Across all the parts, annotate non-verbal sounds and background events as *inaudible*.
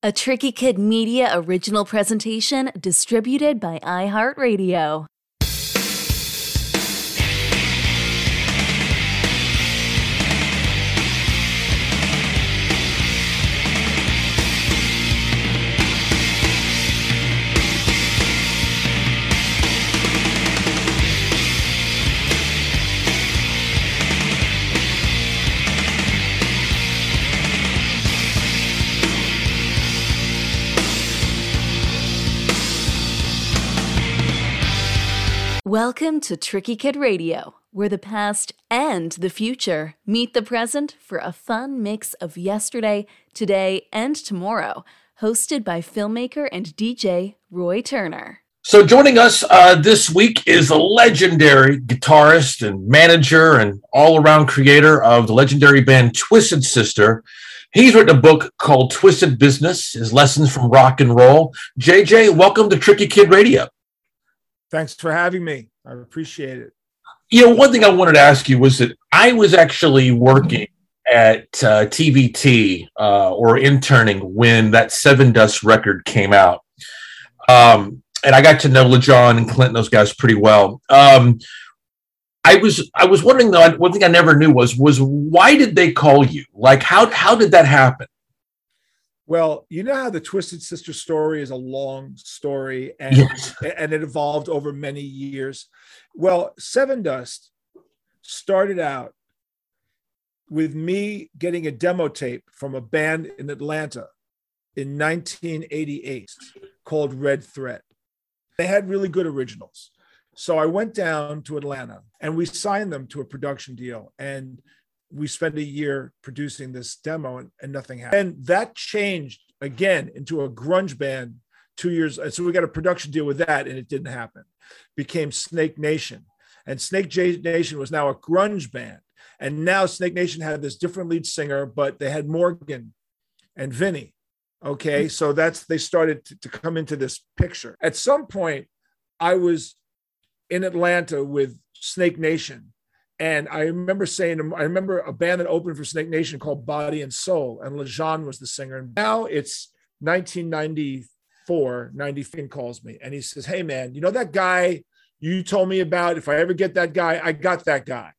A Tricky Kid Media original presentation distributed by iHeartRadio. Welcome to Tricky Kid Radio, where the past and the future meet the present for a fun mix of yesterday, today, and tomorrow. Hosted by filmmaker and DJ Roy Turner. So, joining us uh, this week is a legendary guitarist and manager and all around creator of the legendary band Twisted Sister. He's written a book called Twisted Business His Lessons from Rock and Roll. JJ, welcome to Tricky Kid Radio. Thanks for having me. I appreciate it. You know, one thing I wanted to ask you was that I was actually working at uh, TVT uh, or interning when that Sevendust record came out. Um, and I got to know Lajon and Clinton, those guys pretty well. Um, I was I was wondering though. One thing I never knew was was why did they call you? Like how how did that happen? Well, you know how the Twisted Sister story is a long story and, yes. and it evolved over many years. Well, Seven Dust started out with me getting a demo tape from a band in Atlanta in 1988 called Red Threat. They had really good originals. So I went down to Atlanta and we signed them to a production deal. And we spent a year producing this demo and, and nothing happened. And that changed again into a grunge band two years. Uh, so we got a production deal with that and it didn't happen. Became Snake Nation. And Snake J- Nation was now a grunge band. And now Snake Nation had this different lead singer, but they had Morgan and Vinny. Okay. So that's, they started to, to come into this picture. At some point, I was in Atlanta with Snake Nation and I remember saying, I remember a band that opened for Snake Nation called Body and Soul, and Lajon was the singer. And now it's 1994, 90 Finn calls me and he says, Hey man, you know that guy you told me about? If I ever get that guy, I got that guy.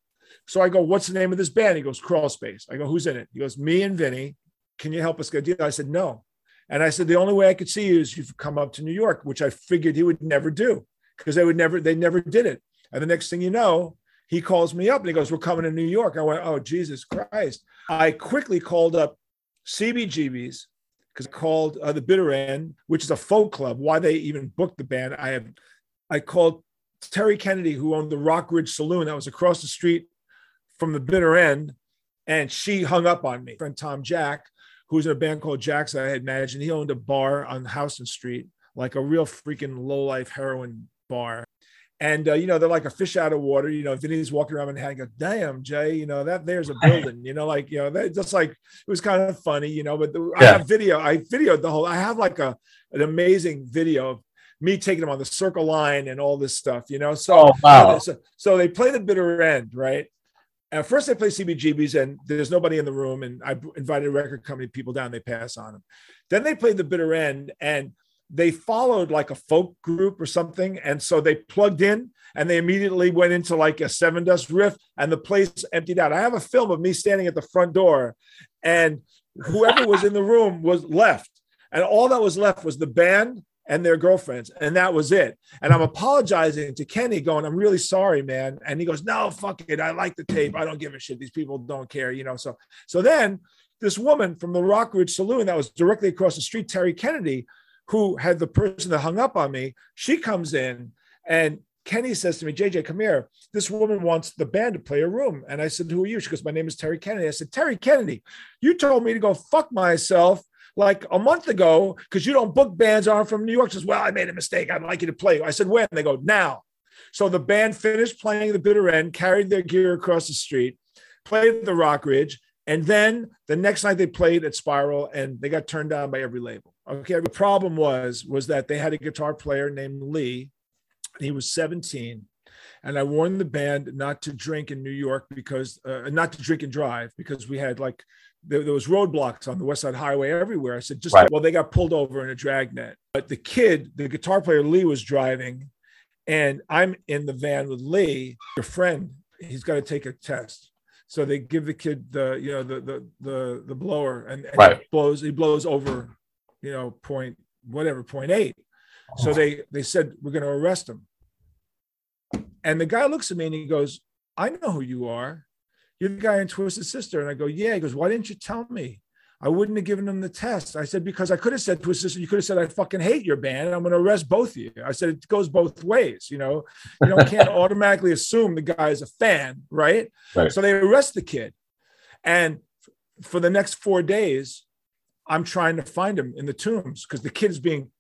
So I go, What's the name of this band? He goes, Crawl Space. I go, Who's in it? He goes, Me and Vinny. Can you help us get a deal? I said, No. And I said, The only way I could see you is you've come up to New York, which I figured he would never do because they would never, they never did it. And the next thing you know, he calls me up and he goes, We're coming to New York. I went, Oh, Jesus Christ. I quickly called up CBGB's because I called uh, the Bitter End, which is a folk club. Why they even booked the band, I have. I called Terry Kennedy, who owned the Rock Ridge Saloon that was across the street from the Bitter End, and she hung up on me. Friend Tom Jack, who's in a band called Jacks, I had managed, and he owned a bar on Houston Street, like a real freaking low life heroin bar. And uh, you know they're like a fish out of water. You know, Vinny's walking around and go, "Damn, Jay, you know that there's a *laughs* building." You know, like you know, that just like it was kind of funny, you know. But the, yeah. I have video. I videoed the whole. I have like a an amazing video of me taking them on the circle line and all this stuff. You know, so oh, wow. so, so they play the bitter end, right? At first, they play CBGB's, and there's nobody in the room. And I invited record company people down. They pass on them. Then they play the bitter end, and they followed like a folk group or something. And so they plugged in and they immediately went into like a Sevendust riff and the place emptied out. I have a film of me standing at the front door and whoever was in the room was left. And all that was left was the band and their girlfriends. And that was it. And I'm apologizing to Kenny, going, I'm really sorry, man. And he goes, No, fuck it. I like the tape. I don't give a shit. These people don't care, you know. So so then this woman from the Rockridge Saloon that was directly across the street, Terry Kennedy, who had the person that hung up on me, she comes in and Kenny says to me, JJ, come here. This woman wants the band to play a room. And I said, Who are you? She goes, My name is Terry Kennedy. I said, Terry Kennedy, you told me to go fuck myself like a month ago because you don't book bands on from New York. She says, Well, I made a mistake. I'd like you to play. I said, When? They go, Now. So the band finished playing the bitter end, carried their gear across the street, played the Rock Ridge. And then the next night they played at Spiral and they got turned down by every label. Okay. The problem was, was that they had a guitar player named Lee. He was 17. And I warned the band not to drink in New York because, uh, not to drink and drive because we had like there, there was roadblocks on the West Side Highway everywhere. I said, just Right. well, they got pulled over in a dragnet. But the kid, the guitar player Lee, was driving, and I'm in the van with Lee, your friend. He's got to take a test. So they give the kid the, you know, the the the the blower, and, and Right. he blows. He blows over, you know, point whatever, point eight. So uh-huh. they they said we're going to arrest him. And the guy looks at me and he goes, "I know who you are. You're the guy in Twisted Sister." And I go, "Yeah." He goes, "Why didn't you tell me?" I wouldn't have given him the test. I said, because I could have said Twisted Sister, you could have said, I fucking hate your band. I'm going to arrest both of you. I said, it goes both ways. You know, you don't *laughs* can't automatically assume the guy is a fan, right? Right. So they arrest the kid. And for the next four days, I'm trying to find him in the tombs because the kid is being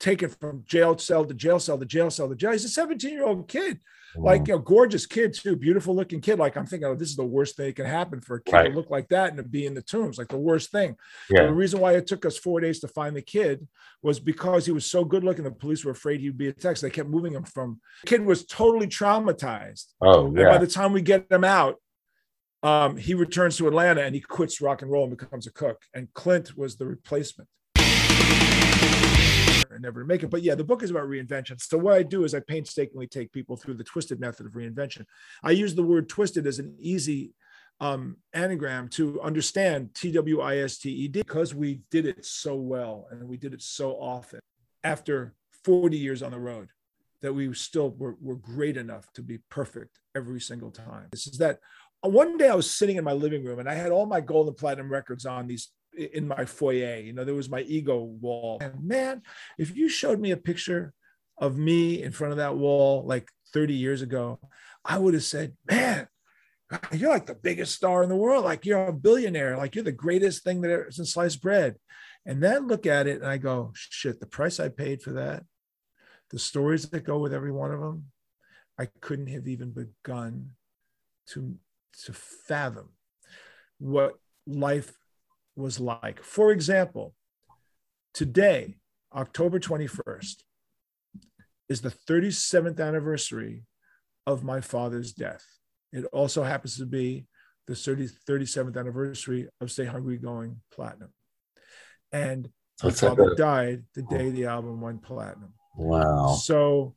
taken from jail cell to jail cell to jail cell to jail. He's a 17 year old kid, like you know, gorgeous kid too, beautiful looking kid. Like I'm thinking, oh, this is the worst thing that can happen for a kid Right. to look like that and to be in the tombs, like the worst thing. yeah. The reason why it took us four days to find the kid was because he was so good looking. The police were afraid he'd be attacked. They kept moving him from. The kid was totally traumatized. Oh, And by the time we get him out, um, he returns to Atlanta and he quits rock and roll and becomes a cook. And Clint was the replacement. And never make it. But yeah, the book is about reinvention. So what I do is I painstakingly take people through the twisted method of reinvention. I use the word twisted as an easy um, anagram to understand T W I S T E D because we did it so well and we did it so often after 40 years on the road that we still were, were great enough to be perfect every single time. This is that one day I was sitting in my living room and I had all my gold and platinum records on these in my foyer. You know, there was my ego wall. And man, if you showed me a picture of me in front of that wall like 30 years ago, I would have said, man, you're like the biggest star in the world. Like you're a billionaire. Like you're the greatest thing that ever since sliced bread. And then look at it and I go, shit, the price I paid for that, the stories that go with every one of them, I couldn't have even begun to, to fathom what life was like. For example, today, October 21st, is the 37th anniversary of my father's death. It also happens to be the 30, 37th anniversary of Stay Hungry going platinum. And my That's father died the day the album went platinum. Wow. So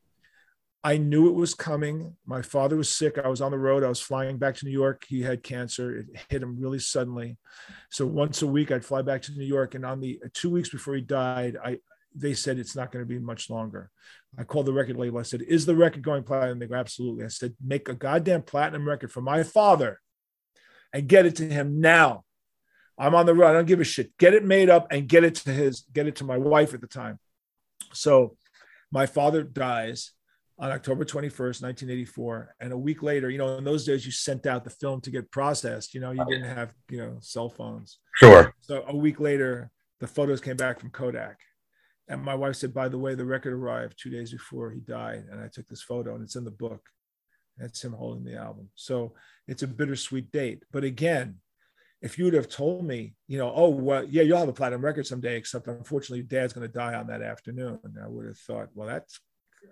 I knew it was coming. My father was sick. I was on the road. I was flying back to New York. He had cancer. It hit him really suddenly. So once a week, I'd fly back to New York. And on the two weeks before he died, I they said it's not going to be much longer. I called the record label. I said, "Is the record going platinum?" They go, "Absolutely." I said, "Make a goddamn platinum record for my father, and get it to him now." I'm on the road. I don't give a shit. Get it made up and get it to his, get it to my wife at the time. So my father dies on October 21st, 1984. And a week later, you know, in those days you sent out the film to get processed. You know, you didn't have, you know, cell phones. Sure. So a week later, the photos came back from Kodak. And my wife said, by the way, the record arrived two days before he died. And I took this photo and it's in the book. That's him holding the album. So it's a bittersweet date. But again, if you would have told me, you know, oh, well, yeah, you'll have a platinum record someday, except unfortunately, dad's going to die on that afternoon. And I would have thought, well, that's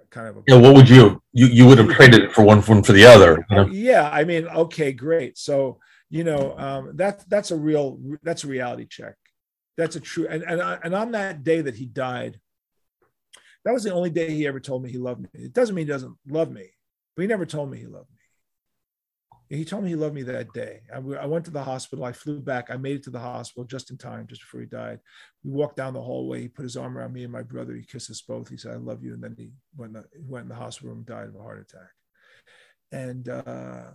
kind of a Yeah. What would you you you would have traded it for one one for the other? You know? yeah i mean okay great so you know um that that's a real that's a reality check that's a true and and, I, and on that day that he died that was the only day he ever told me he loved me it doesn't mean he doesn't love me but he never told me he loved me he told me he loved me that day. I went to the hospital i flew back i made it to the hospital just in time just before he died. We walked down the hallway he put his arm around me and my brother he kissed us both he said i love you and then he went, in the- he went in the hospital room and died of a heart attack. And uh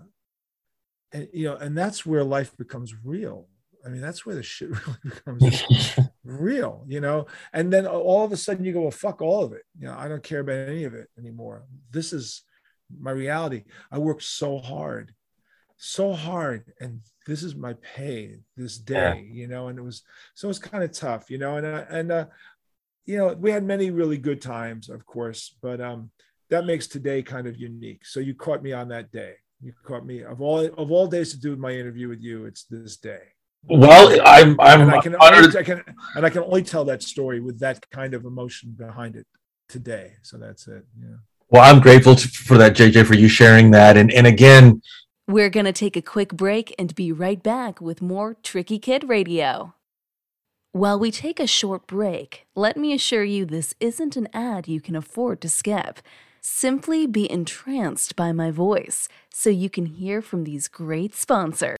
and you know and that's where life becomes real. I mean that's where the shit *laughs* really becomes real you know? And then all of a sudden you go well fuck all of it. You know i don't care about any of it anymore. This is my reality. I worked so hard so hard and this is my pay this day you know and it was so it's kind of tough you know and uh, and uh you know we had many really good times of course but um that makes today kind of unique so you caught me on that day you caught me of all of all days to do my interview with you it's this day Well, I'm I'm and I can honored. only, I can and I can only tell that story with that kind of emotion behind it today. So that's it. Yeah. Well, I'm grateful to, for that, JJ, for you sharing that. And and again, We're going to take a quick break and be right back with more Tricky Kid Radio. While we take a short break, let me assure you this isn't an ad you can afford to skip. Simply be entranced by my voice so you can hear from these great sponsors.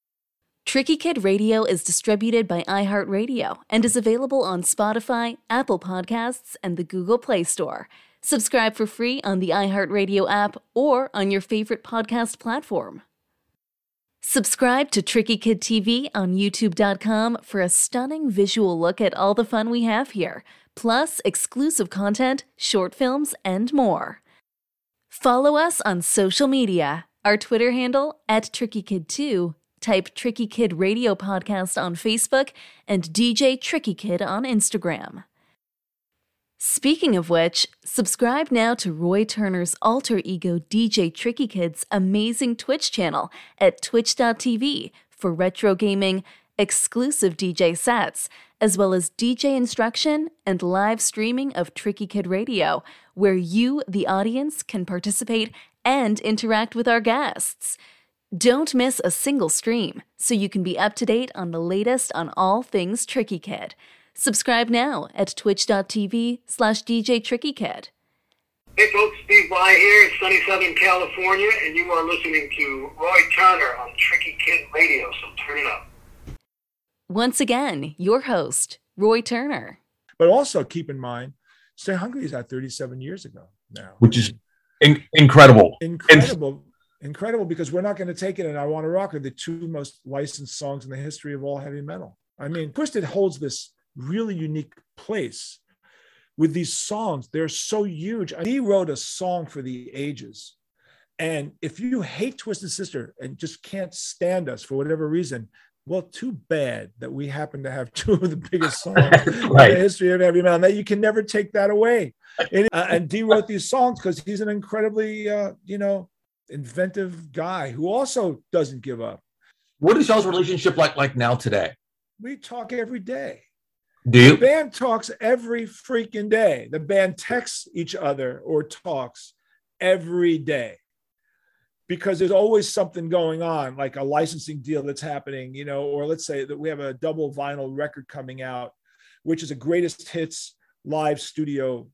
Tricky Kid Radio is distributed by iHeartRadio and is available on Spotify, Apple Podcasts, and the Google Play Store. Subscribe for free on the iHeartRadio app or on your favorite podcast platform. Subscribe to Tricky Kid TV on YouTube.com for a stunning visual look at all the fun we have here, plus exclusive content, short films, and more. Follow us on social media. Our Twitter handle at Tricky Kid 2 Type Tricky Kid Radio Podcast on Facebook and DJ Tricky Kid on Instagram. Speaking of which, subscribe now to Roy Turner's alter ego DJ Tricky Kid's amazing Twitch channel at twitch.tv for retro gaming, exclusive DJ sets, as well as DJ instruction and live streaming of Tricky Kid Radio, where you, the audience, can participate and interact with our guests. Don't miss a single stream so you can be up to date on the latest on all things Tricky Kid. Subscribe now at twitch.tv slash DJ Tricky Kid. Hey folks, Steve Bly here, sunny Southern California, and you are listening to Roy Turner on Tricky Kid Radio, so turn it up. Once again, your host, Roy Turner. But also keep in mind, Stay Hungry is out 37 years ago now. which is in- incredible. incredible. incredible because we're not going to take it and I Want to Rock are the two most licensed songs in the history of all heavy metal. I mean, Twisted holds this really unique place with these songs. They're so huge. He wrote a song for the ages. And if you hate Twisted Sister and just can't stand us for whatever reason, well, too bad that we happen to have *laughs* two of the biggest songs *laughs* in the history of heavy metal. That you can never take that away. And, uh, and Dee wrote these songs because he's an incredibly, uh, you know, inventive guy who also doesn't give up. What is y'all's relationship like like now today? We talk every day. Do The band talks every freaking day. The band texts each other or talks every day because there's always something going on, like a licensing deal that's happening, you know, or let's say that we have a double vinyl record coming out, which is a greatest hits live studio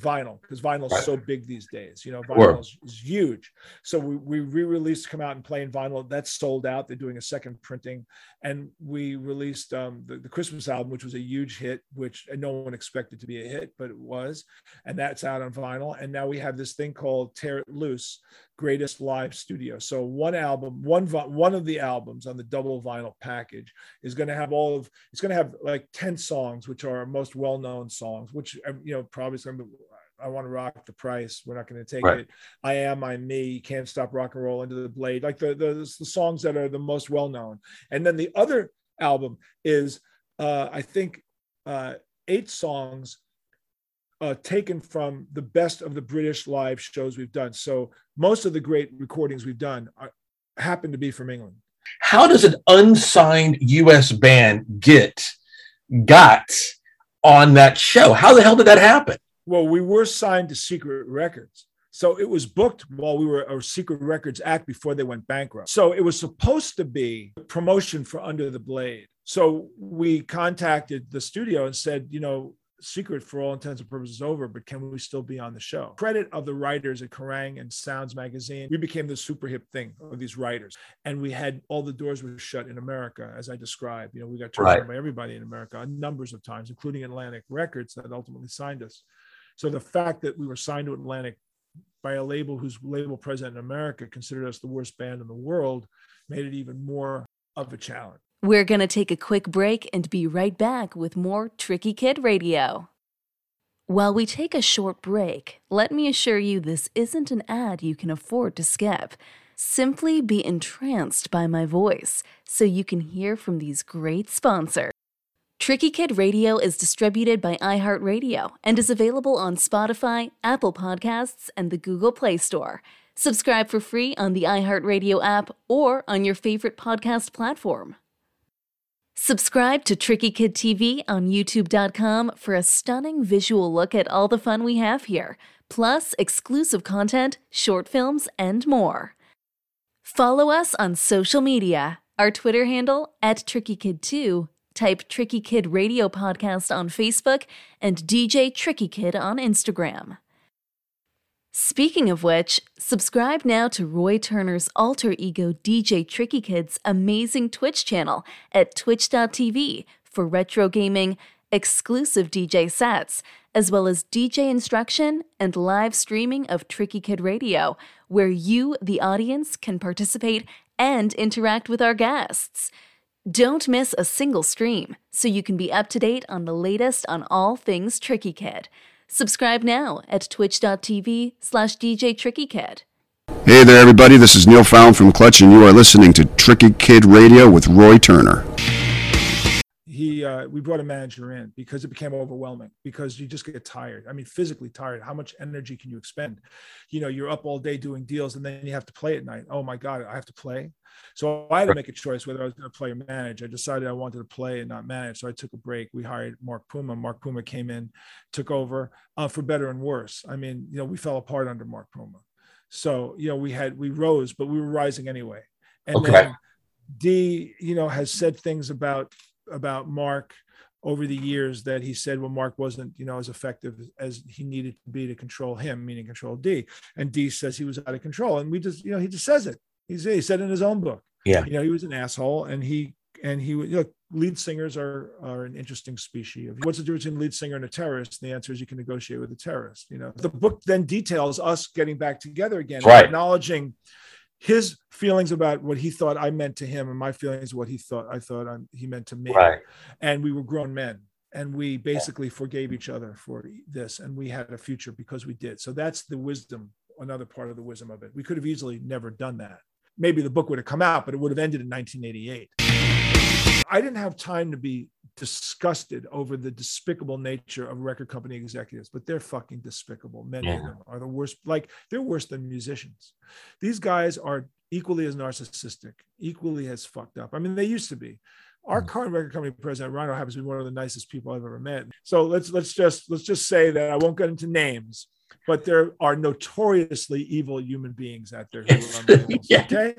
vinyl because vinyl is Right. so big these days. You know, vinyl is, is huge. So we, we re-released come out and play in vinyl. That's sold out. They're doing a second printing, and we released um, the, the Christmas album, which was a huge hit, which no one expected to be a hit, but it was, and that's out on vinyl. And now we have this thing called Tear It Loose, Greatest Live Studio. So one album, one one of the albums on the double vinyl package is going to have all of. It's going to have like ten songs, which are our most well-known songs, which uh, you know probably some. I want to rock the price. We're not going to take Right. it. I am, I'm me. Can't stop rock and roll into the blade. Like the, the the songs that are the most well known. And then the other album is, uh, I think, uh, eight songs uh, taken from the best of the British live shows we've done. So most of the great recordings we've done are, happen to be from England. How does an unsigned U.S. band get got on that show? How the hell did that happen? Well, we were signed to Secret Records. So it was booked while we were a Secret Records act before they went bankrupt. So it was supposed to be a promotion for Under the Blade. So we contacted the studio and said, you know, Secret for all intents and purposes over, but can we still be on the show? Credit of the writers at Kerrang and Sounds Magazine. We became the super hip thing of these writers. And we had all the doors were shut in America, as I described. You know, we got turned Right. down by everybody in America a numbers of times, including Atlantic Records that ultimately signed us. So the fact that we were signed to Atlantic by a label whose label president in America considered us the worst band in the world made it even more of a challenge. We're going to take a quick break and be right back with more Tricky Kid Radio. While we take a short break, let me assure you this isn't an ad you can afford to skip. Simply be entranced by my voice so you can hear from these great sponsors. Tricky Kid Radio is distributed by iHeartRadio and is available on Spotify, Apple Podcasts, and the Google Play Store. Subscribe for free on the iHeartRadio app or on your favorite podcast platform. Subscribe to Tricky Kid TV on YouTube.com for a stunning visual look at all the fun we have here, plus exclusive content, short films, and more. Follow us on social media. Our Twitter handle at TrickyKid2. Type Tricky Kid Radio Podcast on Facebook and DJ Tricky Kid on Instagram. Speaking of which, subscribe now to Roy Turner's alter ego DJ Tricky Kid's amazing Twitch channel at twitch.tv for retro gaming, exclusive DJ sets, as well as DJ instruction and live streaming of Tricky Kid Radio, where you, the audience, can participate and interact with our guests. Don't miss a single stream so you can be up to date on the latest on all things Tricky Kid. Subscribe now at twitch.tv slash DJ Tricky Kid. Hey there, everybody. This is Neil Fallon from Clutch, and you are listening to Tricky Kid Radio with Roy Turner he uh, we brought a manager in because it became overwhelming because you just get tired. I mean physically tired. How much energy can you expend? You know you're up all day doing deals and then you have to play at night. Oh my god i have to play? So i had to make a choice whether i was going to play or manage. I decided i wanted to play and not manage so i took a break. We hired mark puma. Mark puma came in took over uh, for better and worse. I mean you know we fell apart under mark puma. So you know we had we rose but we were rising anyway. And okay. then Dee, you know, has said things about about Mark over the years that he said well mark wasn't you know as effective as he needed to be to control him meaning control Dee. And Dee says he was out of control. And we just you know he just says it. He's, he said in his own book. Yeah. You know he was an asshole and he and he you know lead singers are are an interesting species of what's the difference between lead singer and a terrorist? And the answer is you can negotiate with a terrorist you know. The book then details us getting back together again right. acknowledging his feelings about what he thought I meant to him and my feelings what he thought I thought I, he meant to me. Right. And we were grown men and we basically forgave each other for this and we had a future because we did. So that's the wisdom, another part of the wisdom of it. We could have easily never done that. Maybe the book would have come out, but it would have ended in 1988. I didn't have time to be disgusted over the despicable nature of record company executives, but they're fucking despicable. Many yeah. of them are the worst. Like they're worse than musicians. These guys are equally as narcissistic, equally as fucked up. I mean, they used to be. Our mm. current record company president, Rhino, happens to be one of the nicest people I've ever met. So let's let's just let's just say that I won't get into names, but there are notoriously evil human beings out there. yeah. *laughs* Okay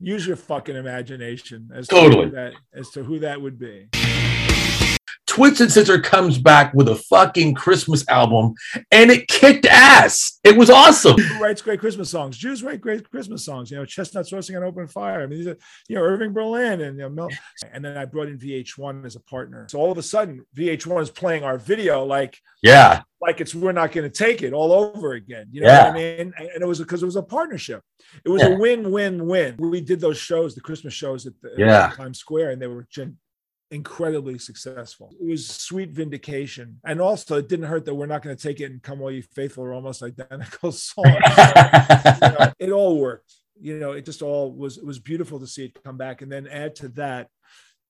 use your fucking imagination as totally. to that as to who that would be. Twisted Sister comes back with a fucking Christmas album and it kicked ass. It was awesome. Who writes great Christmas songs? Jews write great Christmas songs. You know, chestnuts roasting on open fire. I mean, these are, you know, Irving Berlin and, you know, Mel. And then I brought in VH1 as a partner. So all of a sudden, VH1 is playing our video like, yeah, like it's we're not going to take it all over again. You know yeah. what I mean? And it was because it was a partnership. It was yeah. a win-win-win. We did those shows, the Christmas shows at, the, yeah. Times Square, and they were gen- incredibly successful. It was sweet vindication. And also it didn't hurt that we're not going to take it and come all you faithful are almost identical *laughs* songs. you know, *laughs* it all worked. You know, it just all was it was beautiful to see it come back. And then add to that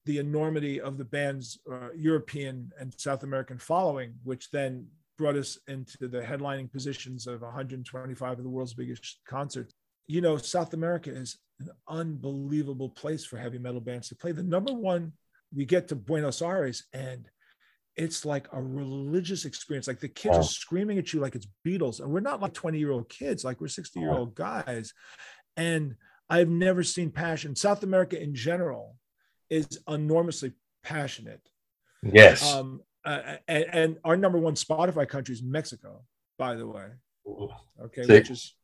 the enormity of the band's uh, European and South American following, which then brought us into the headlining positions of 125 of the world's biggest concerts. You know, South America is an unbelievable place for heavy metal bands to play. The number one we get to Buenos Aires and it's like a religious experience. Like the kids wow. are screaming at you like it's Beatles. And we're not like 20 year old kids, like we're 60 year old guys. And I've never seen passion. South America in general is enormously passionate. Yes. Um, uh, and, and, our number one Spotify country is Mexico, by the way. Okay, which is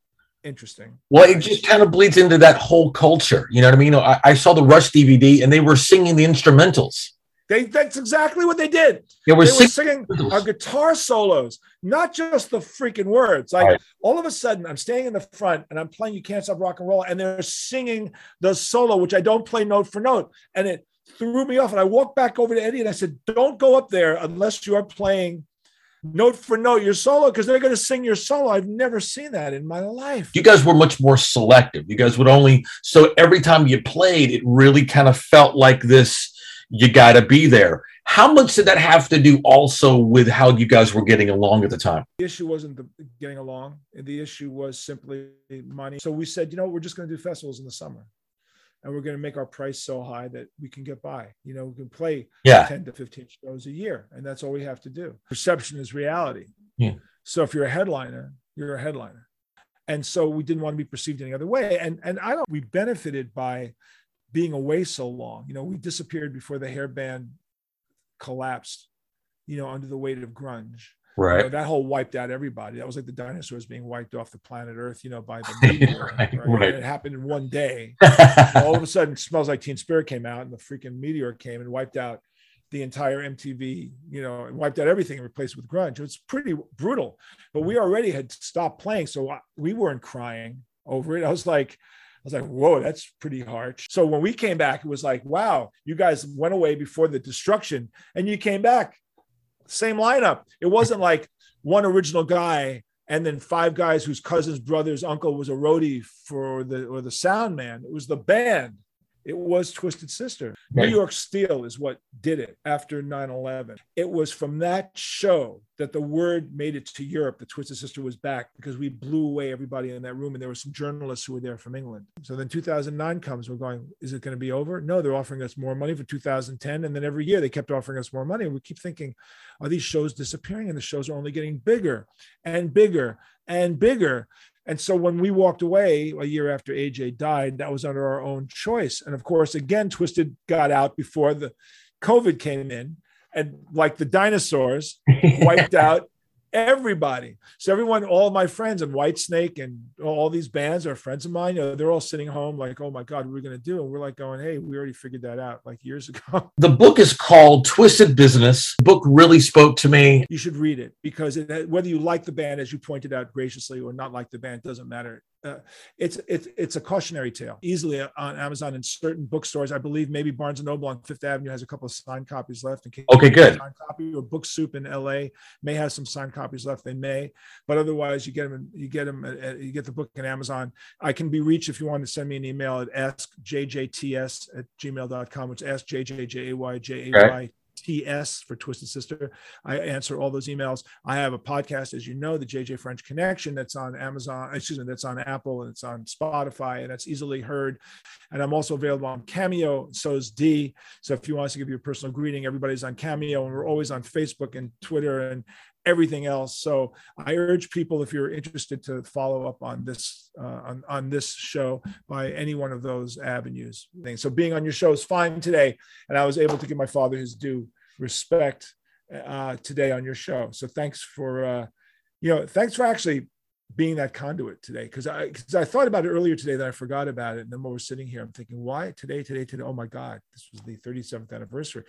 interesting. Well, it just kind of bleeds into that whole culture. You know what I mean? I, I saw the Rush DVD and they were singing the instrumentals. They, that's exactly what they did. They were, they were singing our guitar solos, not just the freaking words. Like right. all of a sudden, I'm standing in the front and I'm playing "You Can't Stop Rock and Roll," and they're singing the solo, which I don't play note for note, and it threw me off. And I walked back over to Eddie and I said, "Don't go up there unless you are playing note for note your solo because they're going to sing your solo. I've never seen that in my life. You guys were much more selective. You guys would only so every time you played, it really kind of felt like this. You got to be there. How much did that have to do also with how you guys were getting along at the time? The issue wasn't the getting along. The issue was simply money. So we said, you know, we're just going to do festivals in the summer and we're going to make our price so high that we can get by. You know, we can play yeah. 10 to 15 shows a year, and that's all we have to do. Perception is reality. Yeah. So if you're a headliner, you're a headliner. and so we didn't want to be perceived any other way. And and I don't. We benefited by being away so long. You know, we disappeared before the hair band collapsed. You know, under the weight of grunge. Right. You know, that whole wiped out everybody. That was like the dinosaurs being wiped off the planet Earth, you know, by the *laughs* meteor. right, right? right. It happened in one day. *laughs* All of a sudden, Smells Like Teen Spirit came out, and the freaking meteor came and wiped out the entire MTV, you know, and wiped out everything and replaced it with grunge. It was pretty brutal, but we already had stopped playing, so I- we weren't crying over it. I was like, I was like, whoa, that's pretty harsh. So when we came back, it was like, wow, you guys went away before the destruction and you came back. Same lineup. It wasn't like one original guy and then five guys whose cousin's brother's uncle was a roadie for the or the sound man. It was the band. It was Twisted Sister. Right. New York Steel is what did it after 9 11. It was from that show that the word made it to Europe that Twisted Sister was back because we blew away everybody in that room. And there were some journalists who were there from England. So then 2009 comes. We're going, is it going to be over? No, they're offering us more money for 2010. And then every year they kept offering us more money. And we keep thinking, are these shows disappearing? And the shows are only getting bigger and bigger and bigger. And so when we walked away a year after AJ died, that was under our own choice. And of course, again, Twisted got out before the COVID came in and like the dinosaurs *laughs* wiped out everybody. So everyone, all my friends and Whitesnake and all these bands are friends of mine. You know, they're all sitting home like, oh my God, what are we going to do? And we're like going, hey, we already figured that out like years ago. *laughs* the book is called Twisted Business. The book really spoke to me. you should read it because it, whether you like the band, as you pointed out graciously, or not like the band, doesn't matter. Uh, it's it's it's a cautionary tale. Easily on Amazon and certain bookstores, I believe maybe Barnes and Noble on Fifth Avenue has a couple of signed copies left. In case Okay, good. Signed copy or Book Soup in LA may have some signed copies left. They may, but otherwise, you get them. You get them. At, you get the book in Amazon. I can be reached if you want to send me an email at askjjts at gmail.com, is askjjjayjay. TS for Twisted Sister. I answer all those emails. I have a podcast, as you know, the JJ French Connection, that's on Amazon, excuse me, that's on Apple and it's on Spotify and that's easily heard. And I'm also available on Cameo. So is Dee. So if you want us to give you a personal greeting, everybody's on Cameo and we're always on Facebook and Twitter and everything else. So I urge people, if you're interested, to follow up on this uh, on on this show by any one of those avenues. So being on your show is fine today, and I was able to give my father his due respect uh, today on your show. So thanks for uh, you know thanks for actually being that conduit today because I because I thought about it earlier today that I forgot about it and then while we're sitting here I'm thinking why today today today oh my god this was the 37th anniversary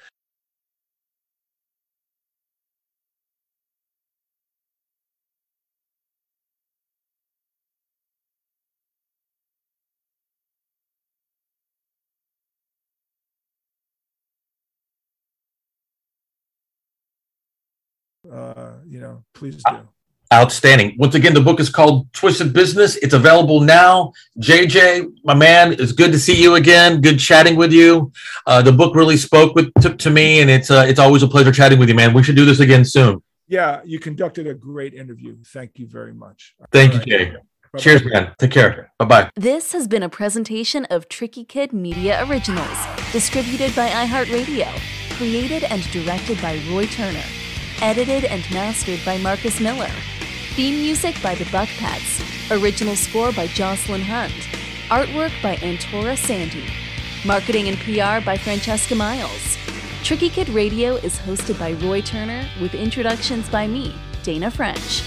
uh, you know please do Outstanding. Once again, the book is called Twisted Business. It's available now. JJ, my man, it's good to see you again. Good chatting with you. Uh, the book really spoke with to, to me, and it's uh, it's always a pleasure chatting with you, man. We should do this again soon. yeah you conducted a great interview thank you very much Thank All you, Jay. Bye-bye. Cheers, man. Take care. Bye bye. This has been a presentation of Tricky Kid Media Originals, distributed by iHeartRadio, created and directed by Roy Turner, edited and mastered by Marcus Miller. Theme music by the Buckpats, original score by Jocelyn Hunt, artwork by Antora Sandy, marketing and PR by Francesca Miles. Tricky Kid Radio is hosted by Roy Turner with introductions by me, Dana French.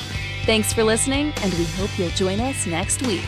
Thanks for listening, and we hope you'll join us next week.